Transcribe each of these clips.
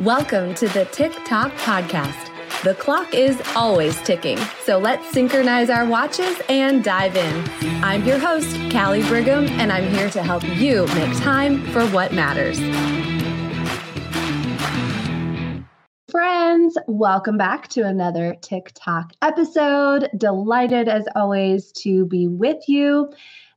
Welcome to the Tick Tock Podcast. The clock is always ticking, so let's synchronize our watches and dive in. I'm your host, Kali Brigham, and I'm here to help you make time for what matters. Friends, welcome back to another Tick Tock episode. Delighted as always to be with you.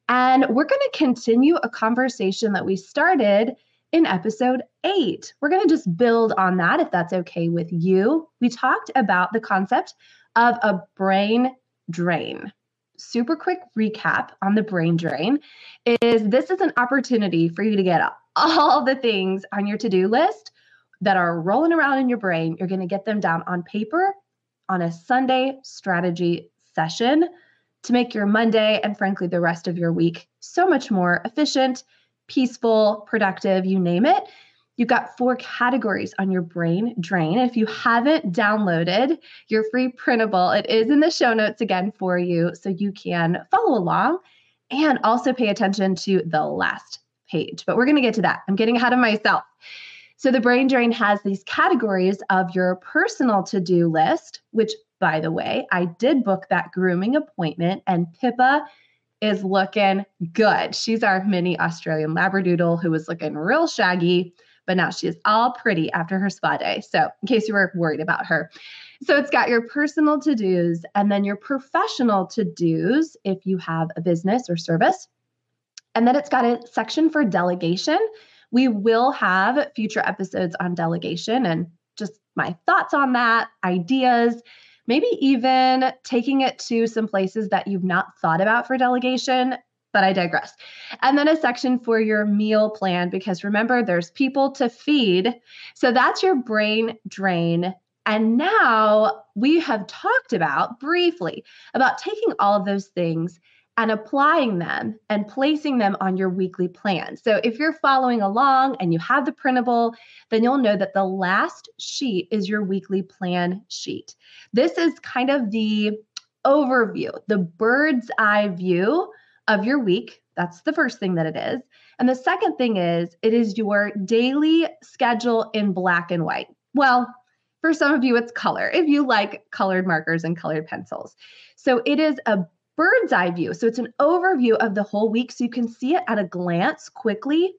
And we're going to continue a conversation that we started in episode eight. We're going to just build on that if that's okay with you. We talked about the concept of a brain drain. Super quick recap on the brain drain is this is an opportunity for you to get all the things on your to do list that are rolling around in your brain. You're going to get them down on paper on a Sunday strategy session to make your Monday and frankly the rest of your week so much more efficient peaceful, productive, you name it. You've got four categories on your brain drain. If you haven't downloaded your free printable, it is in the show notes again for you so you can follow along and also pay attention to the last page. But we're going to get to that. I'm getting ahead of myself. So the brain drain has these categories of your personal to-do list, which by the way, I did book that grooming appointment and Pippa is looking good. She's our mini Australian Labradoodle who was looking real shaggy, but now she is all pretty after her spa day. So, in case you were worried about her. So, it's got your personal to dos and then your professional to dos if you have a business or service. And then it's got a section for delegation. We will have future episodes on delegation and just my thoughts on that, ideas maybe even taking it to some places that you've not thought about for delegation. But I digress. And then a section for your meal plan, because remember, there's people to feed. So that's your brain drain. And now we have talked about briefly about taking all of those things and applying them and placing them on your weekly plan. So if you're following along and you have the printable, then you'll know that the last sheet is your weekly plan sheet. This is kind of the overview, the bird's eye view of your week. That's the first thing that it is. And the second thing is it is your daily schedule in black and white. Well, for some of you, it's color if you like colored markers and colored pencils. So it is a bird's eye view. So it's an overview of the whole week. So you can see it at a glance quickly.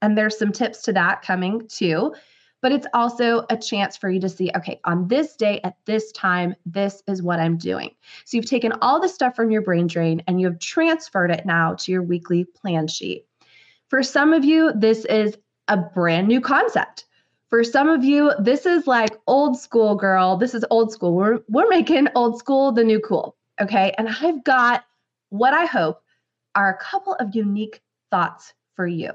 And there's some tips to that coming too. But it's also a chance for you to see, okay, on this day at this time, this is what I'm doing. So you've taken all the stuff from your brain drain and you have transferred it now to your weekly plan sheet. For some of you, this is a brand new concept. For some of you, this is like old school, girl. This is old school. We're, we're making old school the new cool. Okay. And I've got what I hope are a couple of unique thoughts for you.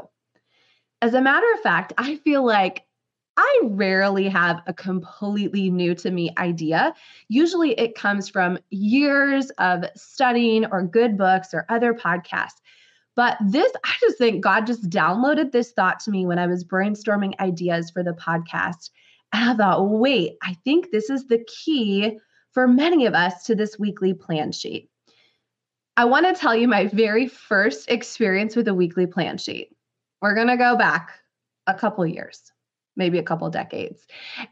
As a matter of fact, I feel like I rarely have a completely new to me idea. Usually it comes from years of studying or good books or other podcasts. But this, I just think God just downloaded this thought to me when I was brainstorming ideas for the podcast. And I thought, wait, I think this is the key for many of us to this weekly plan sheet. I want to tell you my very first experience with a weekly plan sheet. We're going to go back a couple years, maybe a couple decades.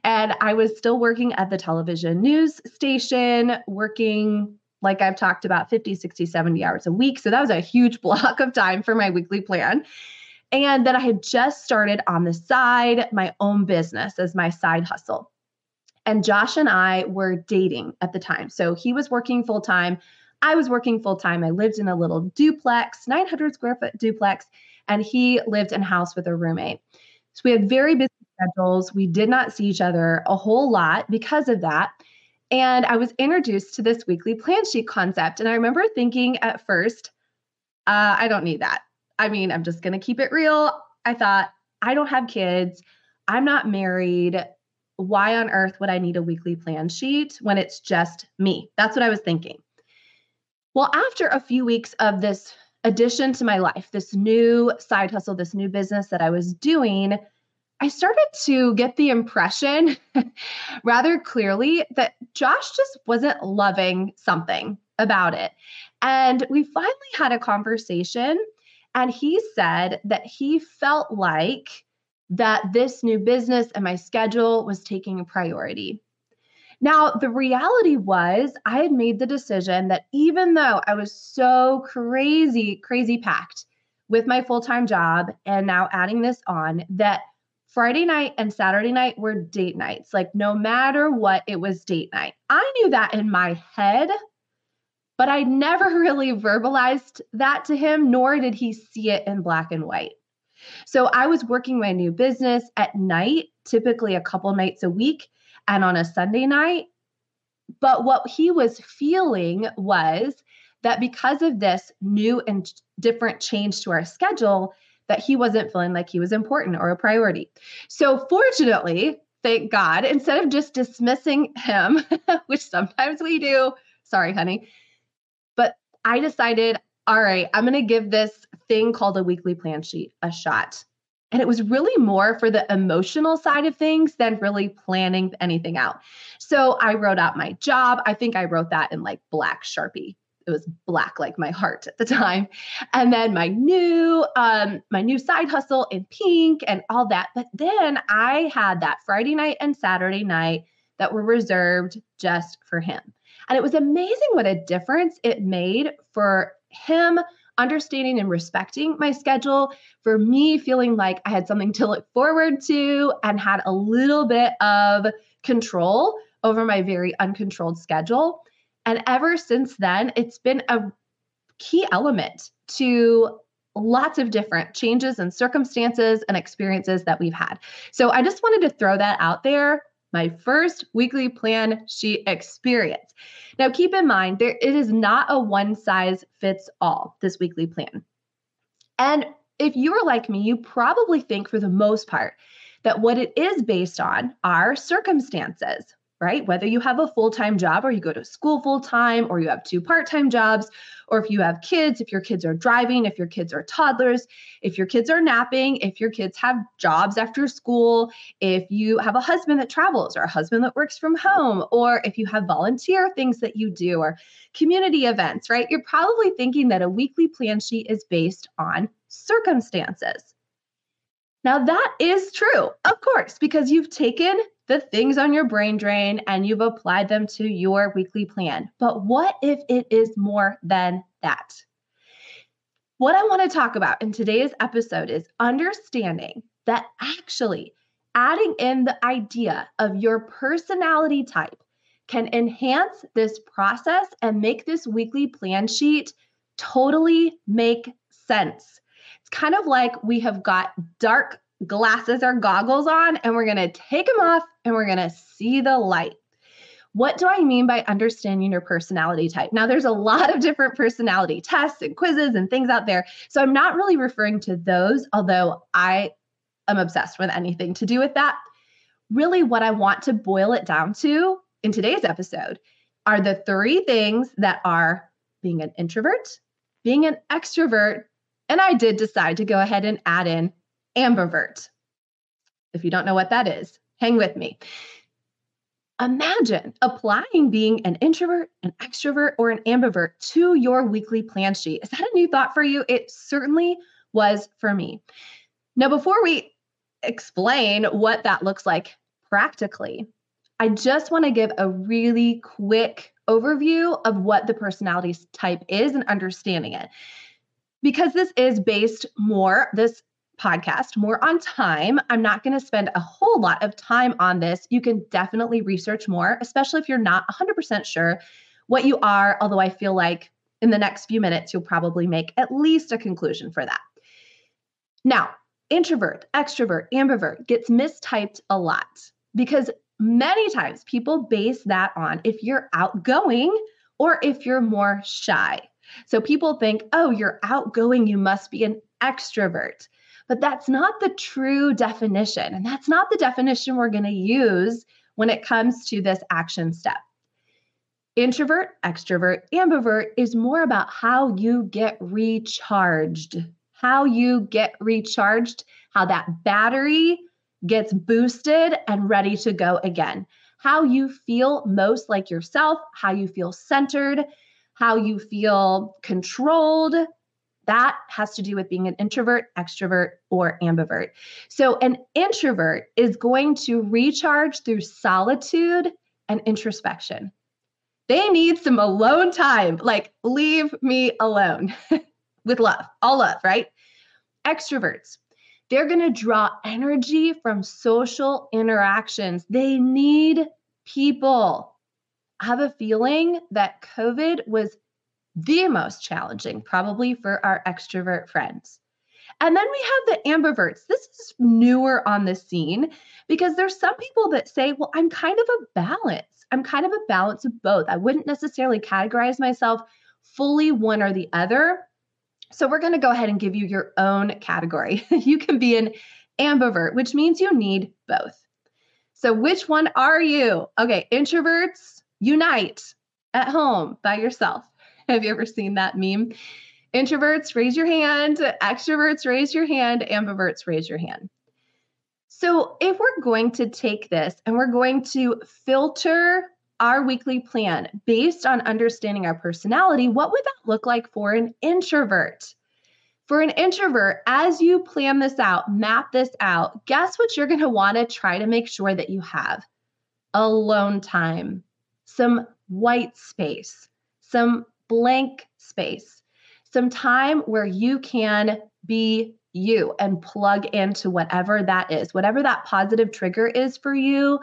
And I was still working at the television news station, working like I've talked about 50, 60, 70 hours a week. So that was a huge block of time for my weekly plan. And then I had just started on the side my own business as my side hustle. And Josh and I were dating at the time. So he was working full time. I was working full time. I lived in a little duplex, 900 square foot duplex, and he lived in a house with a roommate. So we had very busy schedules. We did not see each other a whole lot because of that. And I was introduced to this weekly plan sheet concept. And I remember thinking at first, uh, I don't need that. I mean, I'm just going to keep it real. I thought, I don't have kids. I'm not married why on earth would I need a weekly plan sheet when it's just me? That's what I was thinking. Well, after a few weeks of this addition to my life, this new side hustle, this new business that I was doing, I started to get the impression rather clearly that Josh just wasn't loving something about it. And we finally had a conversation, and he said that he felt like that this new business and my schedule was taking a priority. Now, the reality was, I had made the decision that even though I was so crazy, crazy packed with my full time job and now adding this on, that Friday night and Saturday night were date nights. Like, no matter what, it was date night. I knew that in my head, but I never really verbalized that to him, nor did he see it in black and white. So I was working my new business at night, typically a couple nights a week and on a Sunday night. But what he was feeling was that because of this new and different change to our schedule, that he wasn't feeling like he was important or a priority. So fortunately, thank God, instead of just dismissing him, which sometimes we do, sorry, honey, but I decided, all right, I'm going to give this thing called a weekly plan sheet a shot. And it was really more for the emotional side of things than really planning anything out. So I wrote out my job. I think I wrote that in like black Sharpie. It was black like my heart at the time. And then my new um my new side hustle in pink and all that. But then I had that Friday night and Saturday night that were reserved just for him. And it was amazing what a difference it made for him understanding and respecting my schedule, for me feeling like I had something to look forward to and had a little bit of control over my very uncontrolled schedule. And ever since then, it's been a key element to lots of different changes and circumstances and experiences that we've had. So I just wanted to throw that out there my first weekly plan sheet experience. Now, keep in mind, there it is not a one size fits all, this weekly plan. And if you are like me, you probably think for the most part that what it is based on are circumstances, right? Whether you have a full time job or you go to school full time or you have two part time jobs, or if you have kids, if your kids are driving, if your kids are toddlers, if your kids are napping, if your kids have jobs after school, if you have a husband that travels or a husband that works from home, or if you have volunteer things that you do or community events, right? You're probably thinking that a weekly plan sheet is based on circumstances. Now, that is true, of course, because you've taken the things on your brain drain and you've applied them to your weekly plan. But what if it is more than that? What I want to talk about in today's episode is understanding that actually adding in the idea of your personality type can enhance this process and make this weekly plan sheet totally make sense. It's kind of like we have got dark glasses or goggles on and we're going to take them off and we're going to see the light. What do I mean by understanding your personality type? Now, there's a lot of different personality tests and quizzes and things out there. So I'm not really referring to those, although I am obsessed with anything to do with that. Really, what I want to boil it down to in today's episode are the three things that are being an introvert, being an extrovert, and I did decide to go ahead and add in ambivert. If you don't know what that is, hang with me. Imagine applying being an introvert, an extrovert, or an ambivert to your weekly plan sheet. Is that a new thought for you? It certainly was for me. Now, before we explain what that looks like practically, I just want to give a really quick overview of what the personality type is and understanding it. Because this is based more, this podcast more on time. I'm not going to spend a whole lot of time on this. You can definitely research more, especially if you're not 100% sure what you are, although I feel like in the next few minutes, you'll probably make at least a conclusion for that. Now, introvert, extrovert, ambivert gets mistyped a lot because many times people base that on if you're outgoing or if you're more shy. So people think, oh, you're outgoing, you must be an extrovert. But that's not the true definition. And that's not the definition we're going to use when it comes to this action step. Introvert, extrovert, ambivert is more about how you get recharged, how you get recharged, how that battery gets boosted and ready to go again. How you feel most like yourself, how you feel centered, how you feel controlled, That has to do with being an introvert, extrovert, or ambivert. So, an introvert is going to recharge through solitude and introspection. They need some alone time. Like, leave me alone with love, all love, right? Extroverts, they're going to draw energy from social interactions. They need people. I have a feeling that COVID was the most challenging, probably for our extrovert friends. And then we have the ambiverts. This is newer on the scene because there's some people that say, well, I'm kind of a balance. I'm kind of a balance of both. I wouldn't necessarily categorize myself fully one or the other. So we're going to go ahead and give you your own category. you can be an ambivert, which means you need both. So which one are you? Okay, introverts unite at home by yourself. Have you ever seen that meme? Introverts, raise your hand. Extroverts, raise your hand. Ambiverts, raise your hand. So, if we're going to take this and we're going to filter our weekly plan based on understanding our personality, what would that look like for an introvert? For an introvert, as you plan this out, map this out, guess what you're going to want to try to make sure that you have? Alone time, some white space, some blank space, some time where you can be you and plug into whatever that is, whatever that positive trigger is for you.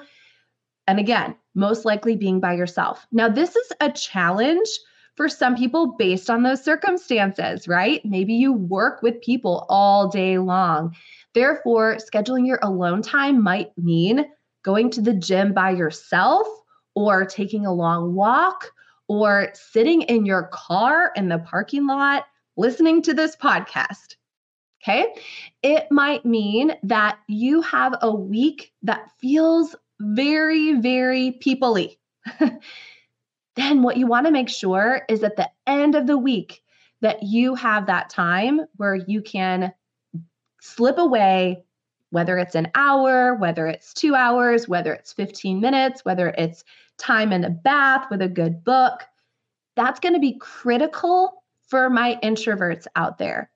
And again, most likely being by yourself. Now, this is a challenge for some people based on those circumstances, right? Maybe you work with people all day long. Therefore, scheduling your alone time might mean going to the gym by yourself or taking a long walk or sitting in your car in the parking lot listening to this podcast. Okay. It might mean that you have a week that feels very, very peoply. then what you want to make sure is at the end of the week that you have that time where you can slip away, whether it's an hour, whether it's two hours, whether it's 15 minutes, whether it's time in a bath with a good book. That's going to be critical for my introverts out there.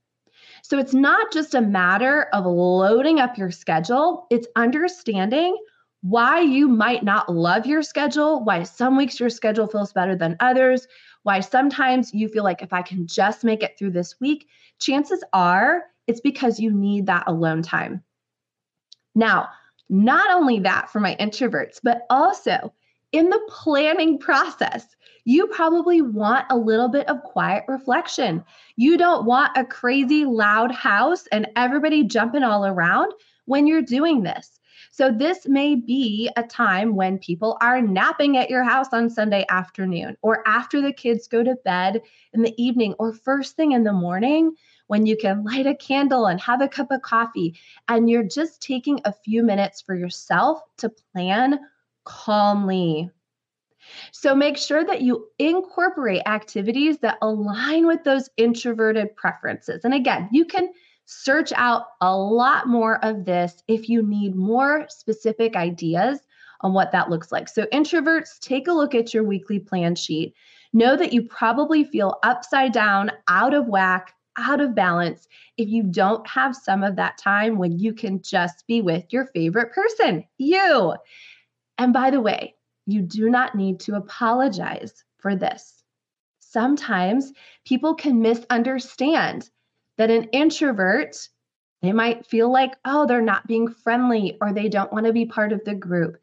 So it's not just a matter of loading up your schedule, it's understanding why you might not love your schedule, why some weeks your schedule feels better than others, why sometimes you feel like if I can just make it through this week, chances are it's because you need that alone time. Now, not only that for my introverts, but also in the planning process, you probably want a little bit of quiet reflection. You don't want a crazy loud house and everybody jumping all around when you're doing this. So, this may be a time when people are napping at your house on Sunday afternoon, or after the kids go to bed in the evening, or first thing in the morning when you can light a candle and have a cup of coffee, and you're just taking a few minutes for yourself to plan calmly. So make sure that you incorporate activities that align with those introverted preferences. And again, you can search out a lot more of this if you need more specific ideas on what that looks like. So, introverts, take a look at your weekly plan sheet. Know that you probably feel upside down, out of whack, out of balance if you don't have some of that time when you can just be with your favorite person, you. And by the way, you do not need to apologize for this. Sometimes people can misunderstand that an introvert, they might feel like, oh, they're not being friendly or they don't want to be part of the group.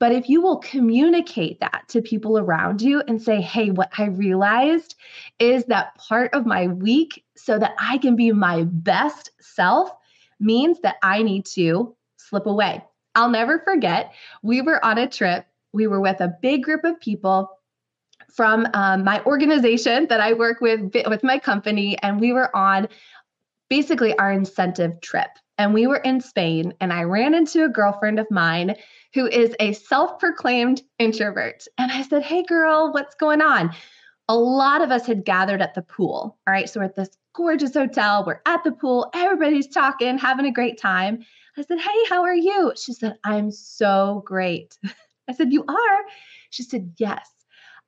But if you will communicate that to people around you and say, hey, what I realized is that part of my week so that I can be my best self means that I need to slip away. I'll never forget, we were on a trip. We were with a big group of people from um, my organization that I work with with my company, and we were on basically our incentive trip. And we were in Spain, and I ran into a girlfriend of mine who is a self proclaimed introvert. And I said, Hey, girl, what's going on? A lot of us had gathered at the pool. All right. So we're at this gorgeous hotel. We're at the pool. Everybody's talking, having a great time. I said, Hey, how are you? She said, I'm so great. I said, You are? She said, Yes.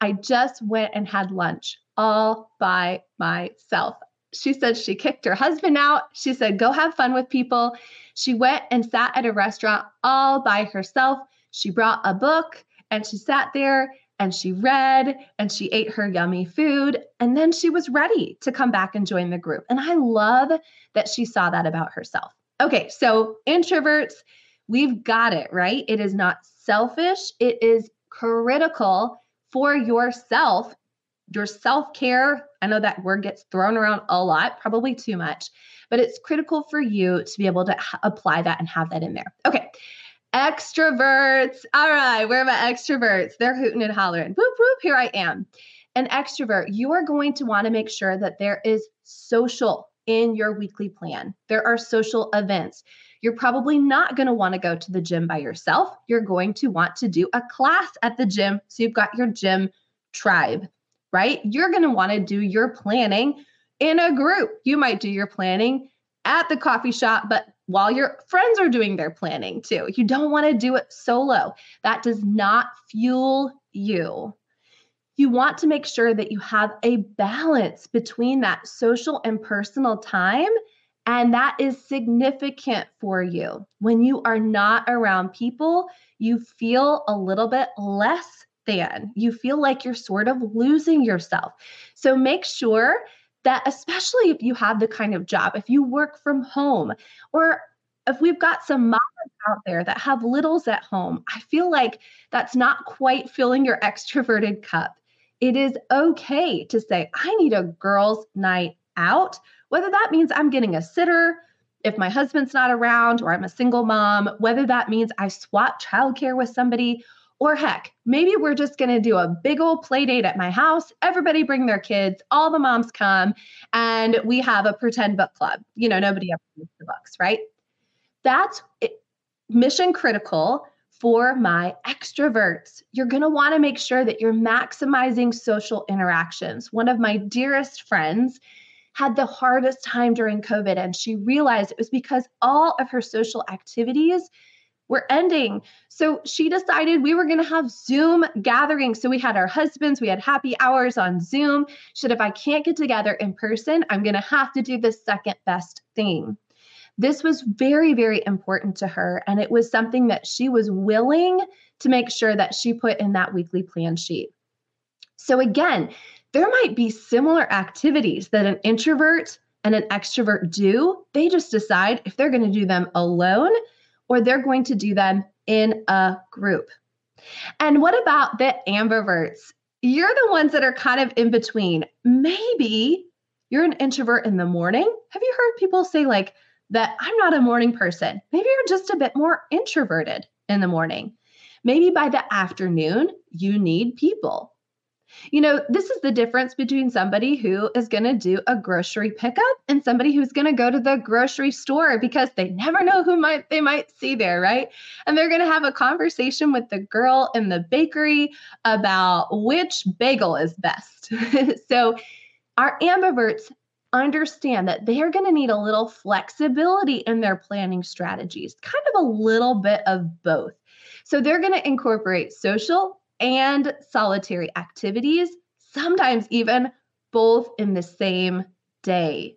I just went and had lunch all by myself. She said she kicked her husband out. She said, go have fun with people. She went and sat at a restaurant all by herself. She brought a book and she sat there and she read and she ate her yummy food. And then she was ready to come back and join the group. And I love that she saw that about herself. Okay, so introverts, we've got it, right? It is not selfish, it is critical for yourself, your self care. I know that word gets thrown around a lot, probably too much, but it's critical for you to be able to ha- apply that and have that in there. Okay. Extroverts. All right, where are my extroverts? They're hooting and hollering. Whoop, whoop, here I am. An extrovert, you are going to want to make sure that there is social in your weekly plan. There are social events. You're probably not going to want to go to the gym by yourself. You're going to want to do a class at the gym. So you've got your gym tribe, right? You're going to want to do your planning in a group. You might do your planning at the coffee shop, but while your friends are doing their planning too. You don't want to do it solo. That does not fuel you. You want to make sure that you have a balance between that social and personal time. And that is significant for you. When you are not around people, you feel a little bit less than. You feel like you're sort of losing yourself. So make sure that especially if you have the kind of job, if you work from home, or if we've got some moms out there that have littles at home, I feel like that's not quite filling your extroverted cup. It is okay to say, I need a girls' night out, whether that means I'm getting a sitter if my husband's not around or I'm a single mom, whether that means I swap childcare with somebody or heck, maybe we're just going to do a big old play date at my house. Everybody bring their kids, all the moms come, and we have a pretend book club. You know, nobody ever reads the books, right? That's mission critical for my extroverts. You're going to want to make sure that you're maximizing social interactions. One of my dearest friends had the hardest time during COVID, and she realized it was because all of her social activities were ending. So she decided we were going to have Zoom gatherings. So we had our husbands, we had happy hours on Zoom. Said, if I can't get together in person, I'm going to have to do the second best thing. This was very, very important to her. And it was something that she was willing to make sure that she put in that weekly plan sheet. So again, there might be similar activities that an introvert and an extrovert do. They just decide if they're going to do them alone or they're going to do them in a group. And what about the ambiverts? You're the ones that are kind of in between. Maybe you're an introvert in the morning. Have you heard people say, like, that I'm not a morning person? Maybe you're just a bit more introverted in the morning. Maybe by the afternoon, you need people. You know, this is the difference between somebody who is going to do a grocery pickup and somebody who's going to go to the grocery store because they never know who might they might see there, right? And they're going to have a conversation with the girl in the bakery about which bagel is best. so, our ambiverts understand that they're going to need a little flexibility in their planning strategies, kind of a little bit of both. So, they're going to incorporate social and solitary activities, sometimes even both in the same day.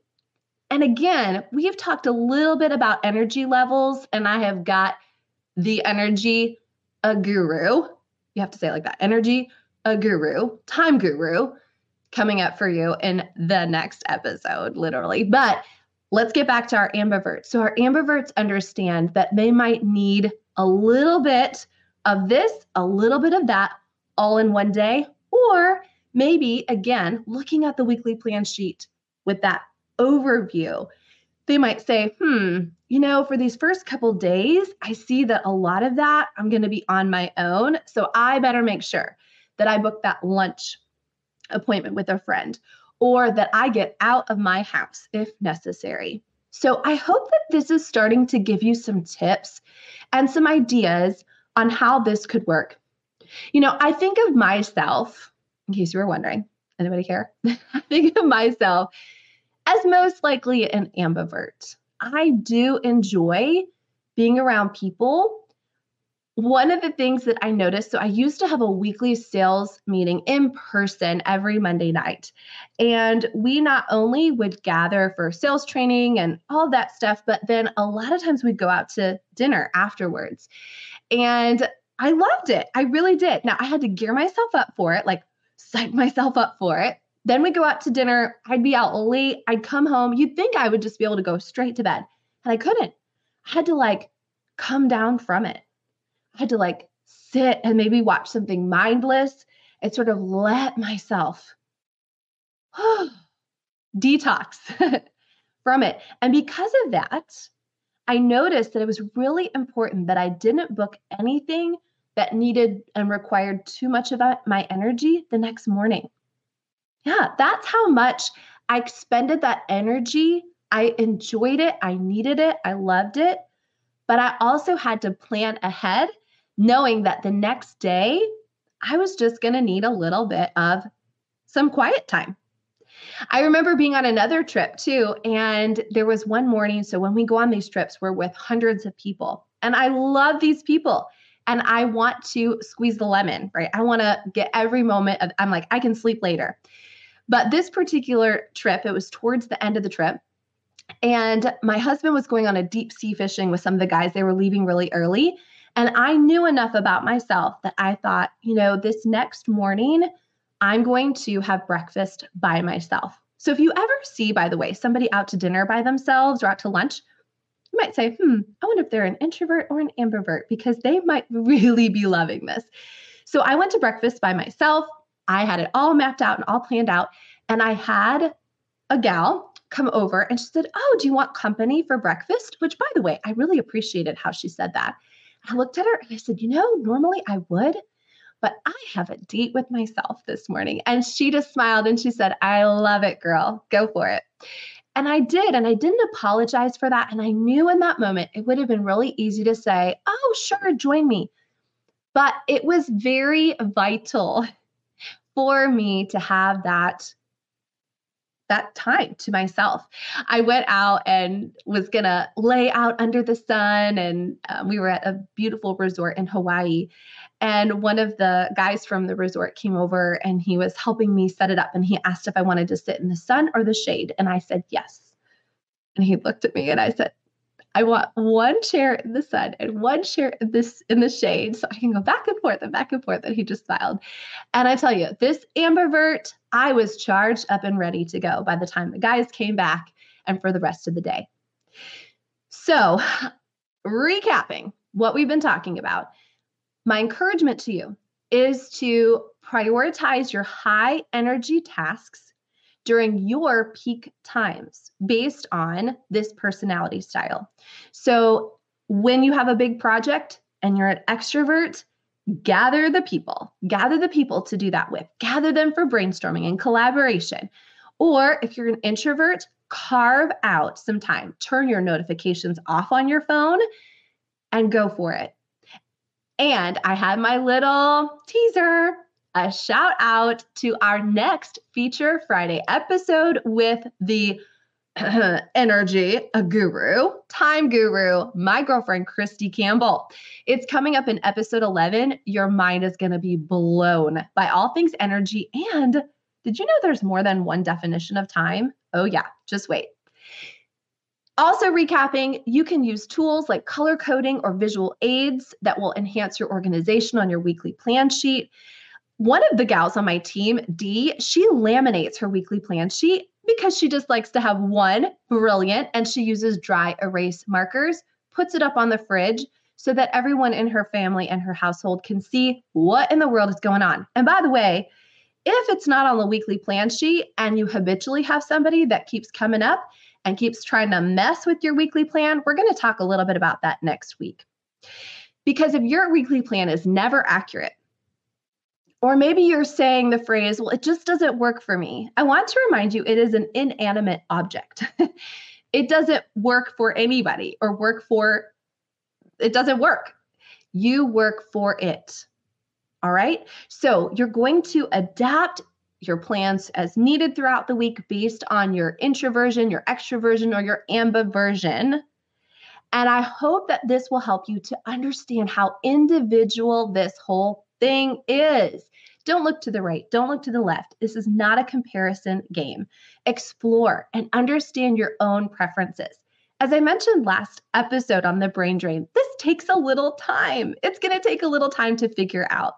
And again, we've talked a little bit about energy levels, and I have got the energy a guru. You have to say like that energy a guru, time guru coming up for you in the next episode, literally. But let's get back to our ambiverts. So, our ambiverts understand that they might need a little bit of this, a little bit of that, all in one day. Or maybe, again, looking at the weekly plan sheet with that overview, they might say, hmm, you know, for these first couple days, I see that a lot of that I'm going to be on my own. So I better make sure that I book that lunch appointment with a friend or that I get out of my house if necessary. So I hope that this is starting to give you some tips and some ideas on how this could work. You know, I think of myself, in case you were wondering, anybody care? I think of myself as most likely an ambivert. I do enjoy being around people, one of the things that I noticed so I used to have a weekly sales meeting in person every Monday night. And we not only would gather for sales training and all that stuff, but then a lot of times we'd go out to dinner afterwards. And I loved it. I really did. Now I had to gear myself up for it, like psych myself up for it. Then we'd go out to dinner. I'd be out late. I'd come home. You'd think I would just be able to go straight to bed. And I couldn't. I had to like come down from it. I had to like sit and maybe watch something mindless and sort of let myself detox from it. And because of that, I noticed that it was really important that I didn't book anything that needed and required too much of my energy the next morning. Yeah, that's how much I expended that energy. I enjoyed it. I needed it. I loved it. But I also had to plan ahead knowing that the next day I was just going to need a little bit of some quiet time. I remember being on another trip too, and there was one morning. So when we go on these trips, we're with hundreds of people, and I love these people. And I want to squeeze the lemon, right? I want to get every moment of, I'm like, I can sleep later. But this particular trip, it was towards the end of the trip. And my husband was going on a deep sea fishing with some of the guys. They were leaving really early. And I knew enough about myself that I thought, you know, this next morning, I'm going to have breakfast by myself. So if you ever see, by the way, somebody out to dinner by themselves or out to lunch, you might say, hmm, I wonder if they're an introvert or an ambivert because they might really be loving this. So I went to breakfast by myself. I had it all mapped out and all planned out. And I had a gal come over and she said, Oh, do you want company for breakfast? Which, by the way, I really appreciated how she said that. I looked at her and I said, You know, normally I would, but I have a date with myself this morning. And she just smiled and she said, I love it, girl. Go for it. And I did. And I didn't apologize for that. And I knew in that moment it would have been really easy to say, Oh, sure, join me. But it was very vital for me to have that that time to myself. I went out and was going to lay out under the sun. And um, we were at a beautiful resort in Hawaii. And one of the guys from the resort came over and he was helping me set it up. And he asked if I wanted to sit in the sun or the shade. And I said, yes. And he looked at me and I said, I want one chair in the sun and one chair in this in the shade so I can go back and forth and back and forth. And he just smiled. And I tell you, this ambivert, I was charged up and ready to go by the time the guys came back and for the rest of the day. So, recapping what we've been talking about, my encouragement to you is to prioritize your high energy tasks during your peak times based on this personality style. So when you have a big project and you're an extrovert, gather the people, gather the people to do that with, gather them for brainstorming and collaboration. Or if you're an introvert, carve out some time, turn your notifications off on your phone and go for it. And I had my little teaser a shout out to our next Feature Friday episode with the energy a guru, time guru, my girlfriend, Christy Campbell. It's coming up in episode 11. Your mind is going to be blown by all things energy. And did you know there's more than one definition of time? Oh, yeah, just wait. Also, recapping, you can use tools like color coding or visual aids that will enhance your organization on your weekly plan sheet. One of the gals on my team, Dee, she laminates her weekly plan sheet because she just likes to have one brilliant and she uses dry erase markers, puts it up on the fridge so that everyone in her family and her household can see what in the world is going on. And by the way, if it's not on the weekly plan sheet and you habitually have somebody that keeps coming up and keeps trying to mess with your weekly plan, we're going to talk a little bit about that next week. Because if your weekly plan is never accurate, or maybe you're saying the phrase, well, it just doesn't work for me. I want to remind you it is an inanimate object. it doesn't work for anybody or work for, it doesn't work. You work for it. All right. So you're going to adapt your plans as needed throughout the week based on your introversion, your extroversion, or your ambiversion. And I hope that this will help you to understand how individual this whole thing is. Don't look to the right, don't look to the left. This is not a comparison game. Explore and understand your own preferences. As I mentioned last episode on the brain drain, this takes a little time. It's going to take a little time to figure out.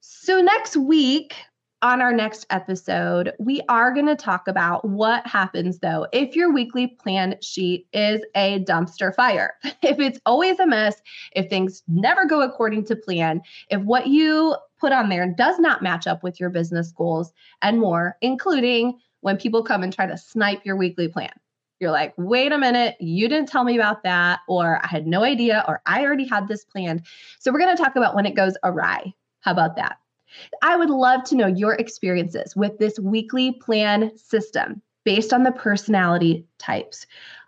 So, next week, on our next episode, we are going to talk about what happens though if your weekly plan sheet is a dumpster fire. If it's always a mess, if things never go according to plan, if what you put on there does not match up with your business goals and more, including when people come and try to snipe your weekly plan. You're like, wait a minute, you didn't tell me about that, or I had no idea, or I already had this planned. So, we're going to talk about when it goes awry. How about that? I would love to know your experiences with this weekly plan system based on the personality types.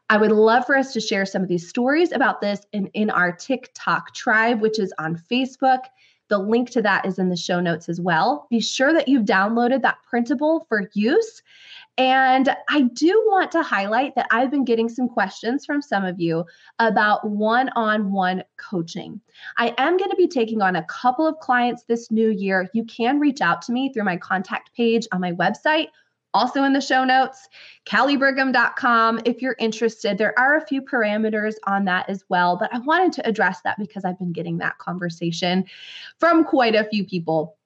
I would love for us to share some of these stories about this in, in our Tick Tock tribe, which is on Facebook. The link to that is in the show notes as well. Be sure that you've downloaded that printable for use and I do want to highlight that I've been getting some questions from some of you about one on one coaching. I am going to be taking on a couple of clients this new year. You can reach out to me through my contact page on my website. Also in the show notes, kalibrigham.com. If you're interested, there are a few parameters on that as well. But I wanted to address that because I've been getting that conversation from quite a few people.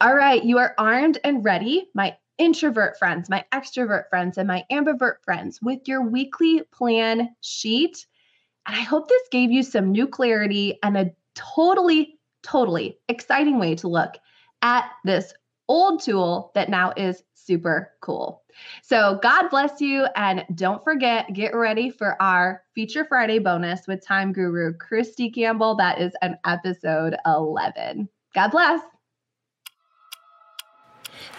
All right, you are armed and ready. My introvert friends, my extrovert friends, and my ambivert friends with your weekly plan sheet. And I hope this gave you some new clarity and a totally, totally exciting way to look at this old tool that now is super cool. So, God bless you. And don't forget, get ready for our Feature Friday bonus with Time Guru Christy Campbell. That is an episode 11. God bless.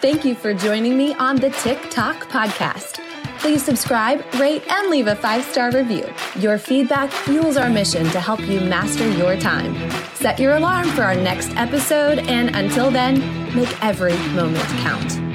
Thank you for joining me on the Tick Tock podcast. Please subscribe, rate, and leave a five star review. Your feedback fuels our mission to help you master your time. Set your alarm for our next episode, and until then, make every moment count.